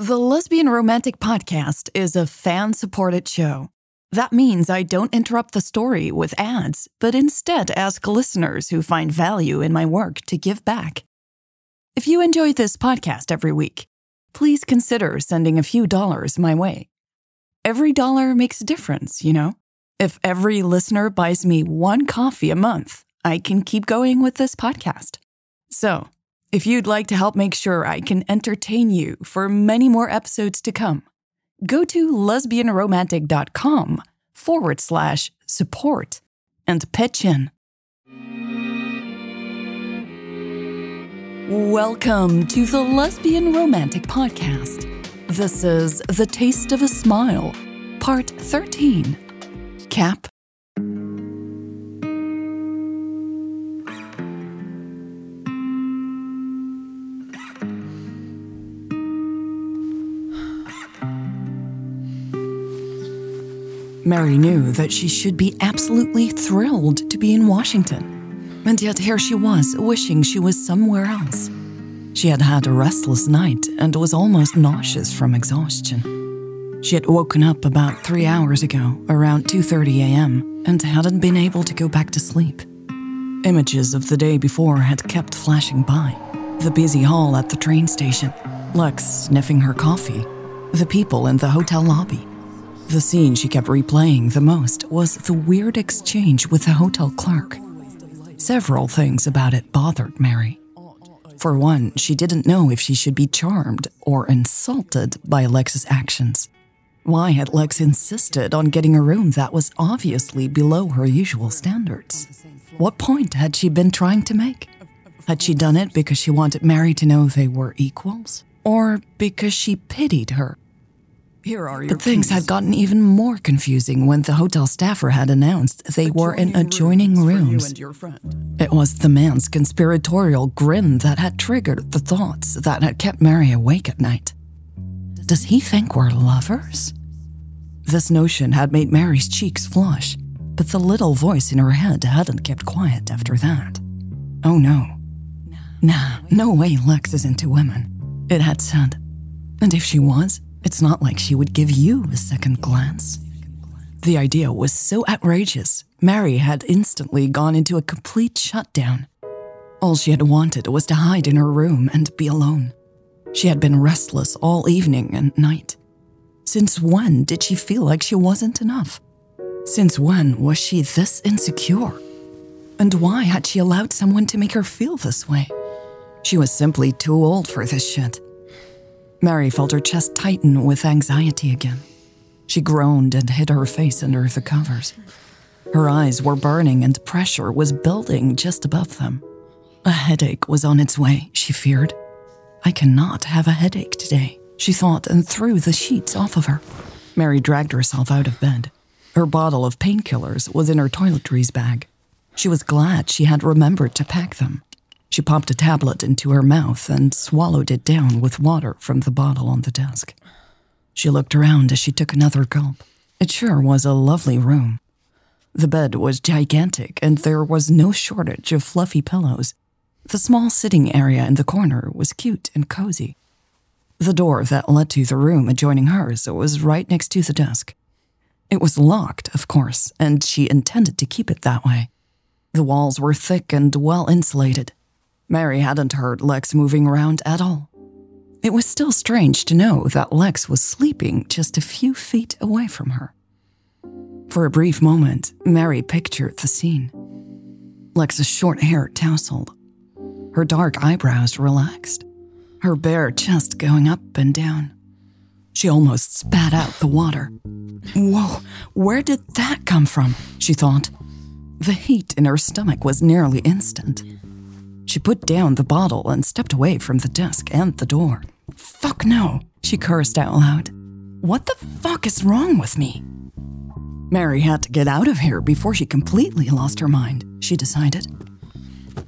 The Lesbian Romantic Podcast is a fan supported show. That means I don't interrupt the story with ads, but instead ask listeners who find value in my work to give back. If you enjoy this podcast every week, please consider sending a few dollars my way. Every dollar makes a difference, you know? If every listener buys me one coffee a month, I can keep going with this podcast. So, if you'd like to help make sure I can entertain you for many more episodes to come, go to lesbianromantic.com forward slash support and pitch in. Welcome to the Lesbian Romantic Podcast. This is The Taste of a Smile, Part 13 Cap Mary knew that she should be absolutely thrilled to be in Washington. And yet here she was, wishing she was somewhere else. She had had a restless night and was almost nauseous from exhaustion. She had woken up about 3 hours ago, around 2:30 a.m., and hadn't been able to go back to sleep. Images of the day before had kept flashing by. The busy hall at the train station, Lex sniffing her coffee, the people in the hotel lobby, the scene she kept replaying the most was the weird exchange with the hotel clerk. Several things about it bothered Mary. For one, she didn't know if she should be charmed or insulted by Lex's actions. Why had Lex insisted on getting a room that was obviously below her usual standards? What point had she been trying to make? Had she done it because she wanted Mary to know they were equals? Or because she pitied her here are your but things keys. had gotten even more confusing when the hotel staffer had announced they were in adjoining rooms. It was the man's conspiratorial grin that had triggered the thoughts that had kept Mary awake at night. Does he think we're lovers? This notion had made Mary's cheeks flush, but the little voice in her head hadn't kept quiet after that. Oh no. Nah, no way Lex is into women, it had said. And if she was, it's not like she would give you a second glance. The idea was so outrageous, Mary had instantly gone into a complete shutdown. All she had wanted was to hide in her room and be alone. She had been restless all evening and night. Since when did she feel like she wasn't enough? Since when was she this insecure? And why had she allowed someone to make her feel this way? She was simply too old for this shit. Mary felt her chest tighten with anxiety again. She groaned and hid her face under the covers. Her eyes were burning and pressure was building just above them. A headache was on its way, she feared. I cannot have a headache today, she thought and threw the sheets off of her. Mary dragged herself out of bed. Her bottle of painkillers was in her toiletries bag. She was glad she had remembered to pack them. She popped a tablet into her mouth and swallowed it down with water from the bottle on the desk. She looked around as she took another gulp. It sure was a lovely room. The bed was gigantic, and there was no shortage of fluffy pillows. The small sitting area in the corner was cute and cozy. The door that led to the room adjoining hers was right next to the desk. It was locked, of course, and she intended to keep it that way. The walls were thick and well insulated. Mary hadn't heard Lex moving around at all. It was still strange to know that Lex was sleeping just a few feet away from her. For a brief moment, Mary pictured the scene. Lex's short hair tousled, her dark eyebrows relaxed, her bare chest going up and down. She almost spat out the water. Whoa, where did that come from? She thought. The heat in her stomach was nearly instant. She put down the bottle and stepped away from the desk and the door. Fuck no, she cursed out loud. What the fuck is wrong with me? Mary had to get out of here before she completely lost her mind, she decided.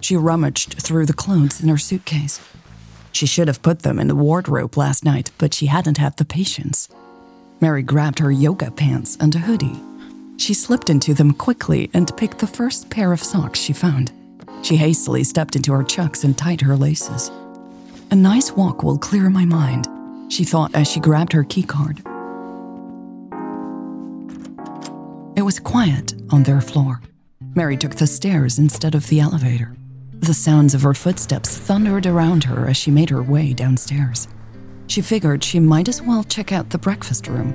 She rummaged through the clothes in her suitcase. She should have put them in the wardrobe last night, but she hadn't had the patience. Mary grabbed her yoga pants and a hoodie. She slipped into them quickly and picked the first pair of socks she found. She hastily stepped into her chucks and tied her laces. A nice walk will clear my mind, she thought as she grabbed her keycard. It was quiet on their floor. Mary took the stairs instead of the elevator. The sounds of her footsteps thundered around her as she made her way downstairs. She figured she might as well check out the breakfast room.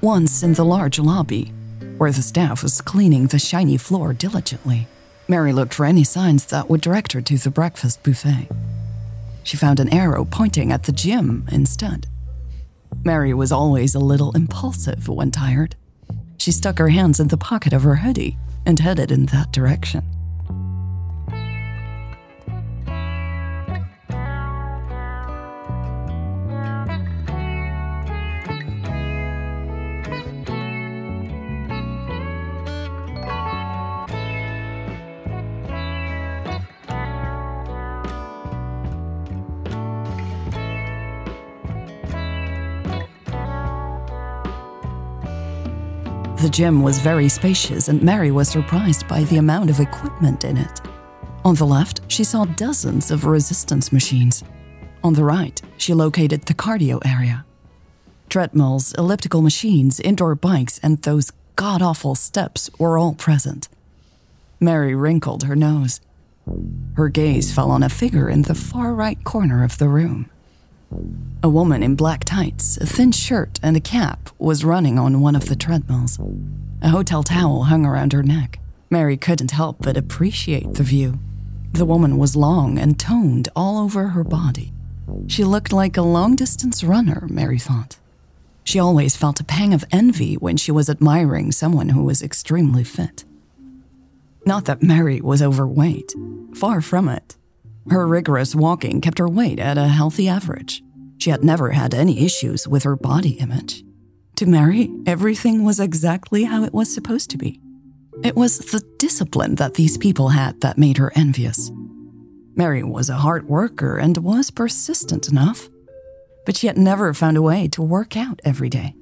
Once in the large lobby, where the staff was cleaning the shiny floor diligently, Mary looked for any signs that would direct her to the breakfast buffet. She found an arrow pointing at the gym instead. Mary was always a little impulsive when tired. She stuck her hands in the pocket of her hoodie and headed in that direction. The gym was very spacious, and Mary was surprised by the amount of equipment in it. On the left, she saw dozens of resistance machines. On the right, she located the cardio area. Treadmills, elliptical machines, indoor bikes, and those god awful steps were all present. Mary wrinkled her nose. Her gaze fell on a figure in the far right corner of the room. A woman in black tights, a thin shirt, and a cap was running on one of the treadmills. A hotel towel hung around her neck. Mary couldn't help but appreciate the view. The woman was long and toned all over her body. She looked like a long distance runner, Mary thought. She always felt a pang of envy when she was admiring someone who was extremely fit. Not that Mary was overweight, far from it. Her rigorous walking kept her weight at a healthy average. She had never had any issues with her body image. To Mary, everything was exactly how it was supposed to be. It was the discipline that these people had that made her envious. Mary was a hard worker and was persistent enough, but she had never found a way to work out every day.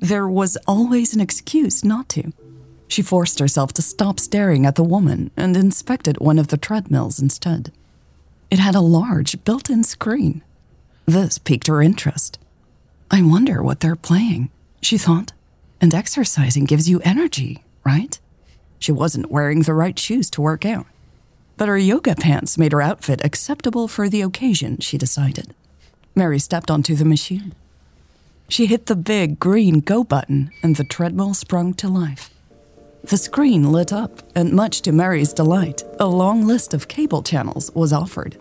There was always an excuse not to. She forced herself to stop staring at the woman and inspected one of the treadmills instead. It had a large built in screen. This piqued her interest. I wonder what they're playing, she thought. And exercising gives you energy, right? She wasn't wearing the right shoes to work out. But her yoga pants made her outfit acceptable for the occasion, she decided. Mary stepped onto the machine. She hit the big green go button, and the treadmill sprung to life. The screen lit up, and much to Mary's delight, a long list of cable channels was offered.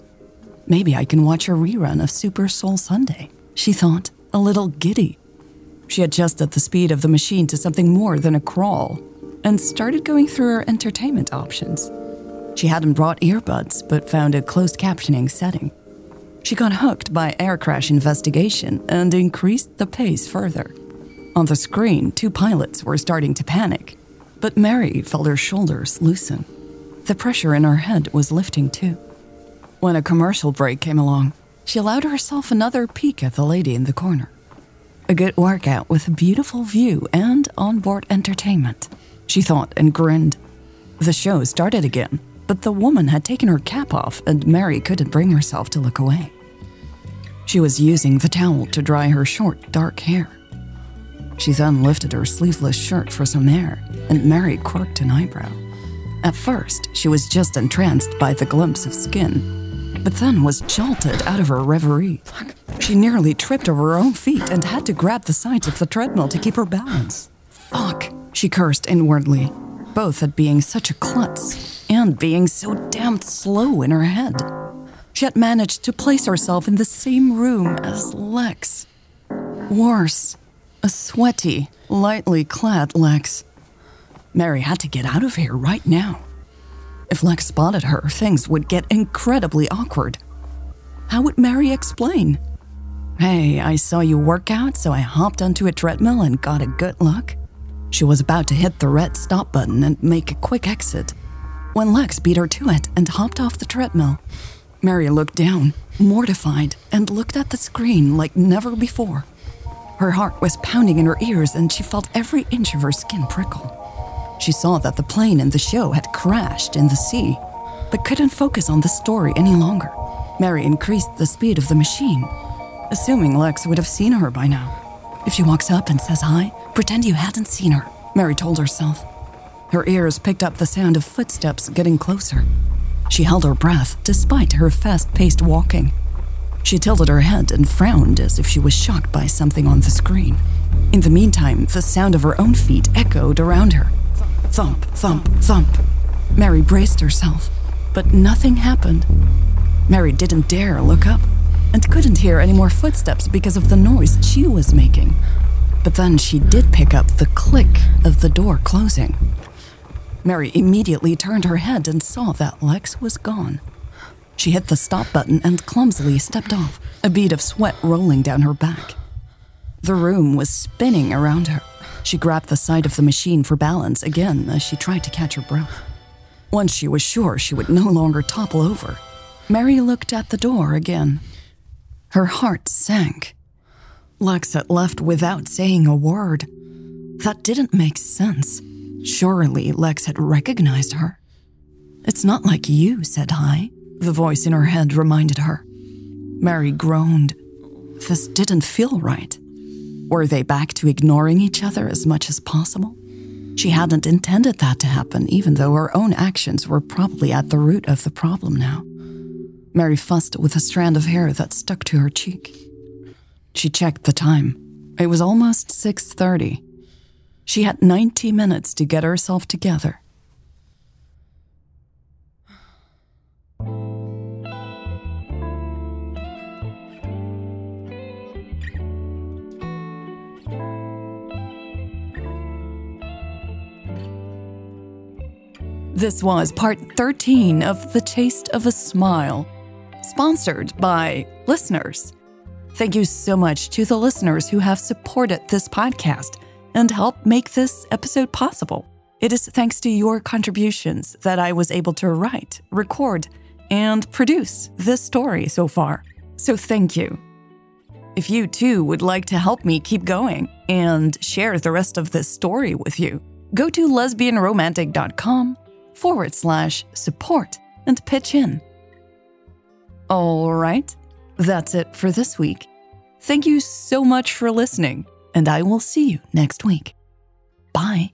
Maybe I can watch a rerun of Super Soul Sunday, she thought, a little giddy. She adjusted the speed of the machine to something more than a crawl and started going through her entertainment options. She hadn't brought earbuds, but found a closed captioning setting. She got hooked by air crash investigation and increased the pace further. On the screen, two pilots were starting to panic but Mary felt her shoulders loosen. The pressure in her head was lifting too. When a commercial break came along, she allowed herself another peek at the lady in the corner. A good workout with a beautiful view and onboard entertainment, she thought and grinned. The show started again, but the woman had taken her cap off and Mary couldn't bring herself to look away. She was using the towel to dry her short, dark hair. She then lifted her sleeveless shirt for some air, and Mary quirked an eyebrow. At first, she was just entranced by the glimpse of skin, but then was jolted out of her reverie. She nearly tripped over her own feet and had to grab the sides of the treadmill to keep her balance. Fuck, she cursed inwardly, both at being such a klutz and being so damned slow in her head. She had managed to place herself in the same room as Lex. Worse, a sweaty, lightly clad Lex. Mary had to get out of here right now. If Lex spotted her, things would get incredibly awkward. How would Mary explain? Hey, I saw you work out, so I hopped onto a treadmill and got a good look. She was about to hit the red stop button and make a quick exit when Lex beat her to it and hopped off the treadmill. Mary looked down, mortified, and looked at the screen like never before. Her heart was pounding in her ears and she felt every inch of her skin prickle. She saw that the plane in the show had crashed in the sea, but couldn't focus on the story any longer. Mary increased the speed of the machine, assuming Lex would have seen her by now. If she walks up and says hi, pretend you hadn't seen her, Mary told herself. Her ears picked up the sound of footsteps getting closer. She held her breath despite her fast paced walking. She tilted her head and frowned as if she was shocked by something on the screen. In the meantime, the sound of her own feet echoed around her. Thump, thump, thump. Mary braced herself, but nothing happened. Mary didn't dare look up and couldn't hear any more footsteps because of the noise she was making. But then she did pick up the click of the door closing. Mary immediately turned her head and saw that Lex was gone. She hit the stop button and clumsily stepped off, a bead of sweat rolling down her back. The room was spinning around her. She grabbed the side of the machine for balance again as she tried to catch her breath. Once she was sure she would no longer topple over, Mary looked at the door again. Her heart sank. Lex had left without saying a word. That didn't make sense. Surely Lex had recognized her. It's not like you said hi, the voice in her head reminded her. Mary groaned. This didn't feel right. Were they back to ignoring each other as much as possible? She hadn't intended that to happen, even though her own actions were probably at the root of the problem now. Mary fussed with a strand of hair that stuck to her cheek. She checked the time. It was almost 6:30. She had 90 minutes to get herself together. This was part 13 of The Taste of a Smile, sponsored by listeners. Thank you so much to the listeners who have supported this podcast and helped make this episode possible. It is thanks to your contributions that I was able to write, record, and produce this story so far. So thank you. If you too would like to help me keep going and share the rest of this story with you, go to lesbianromantic.com forward slash support and pitch in. All right, that's it for this week. Thank you so much for listening, and I will see you next week. Bye.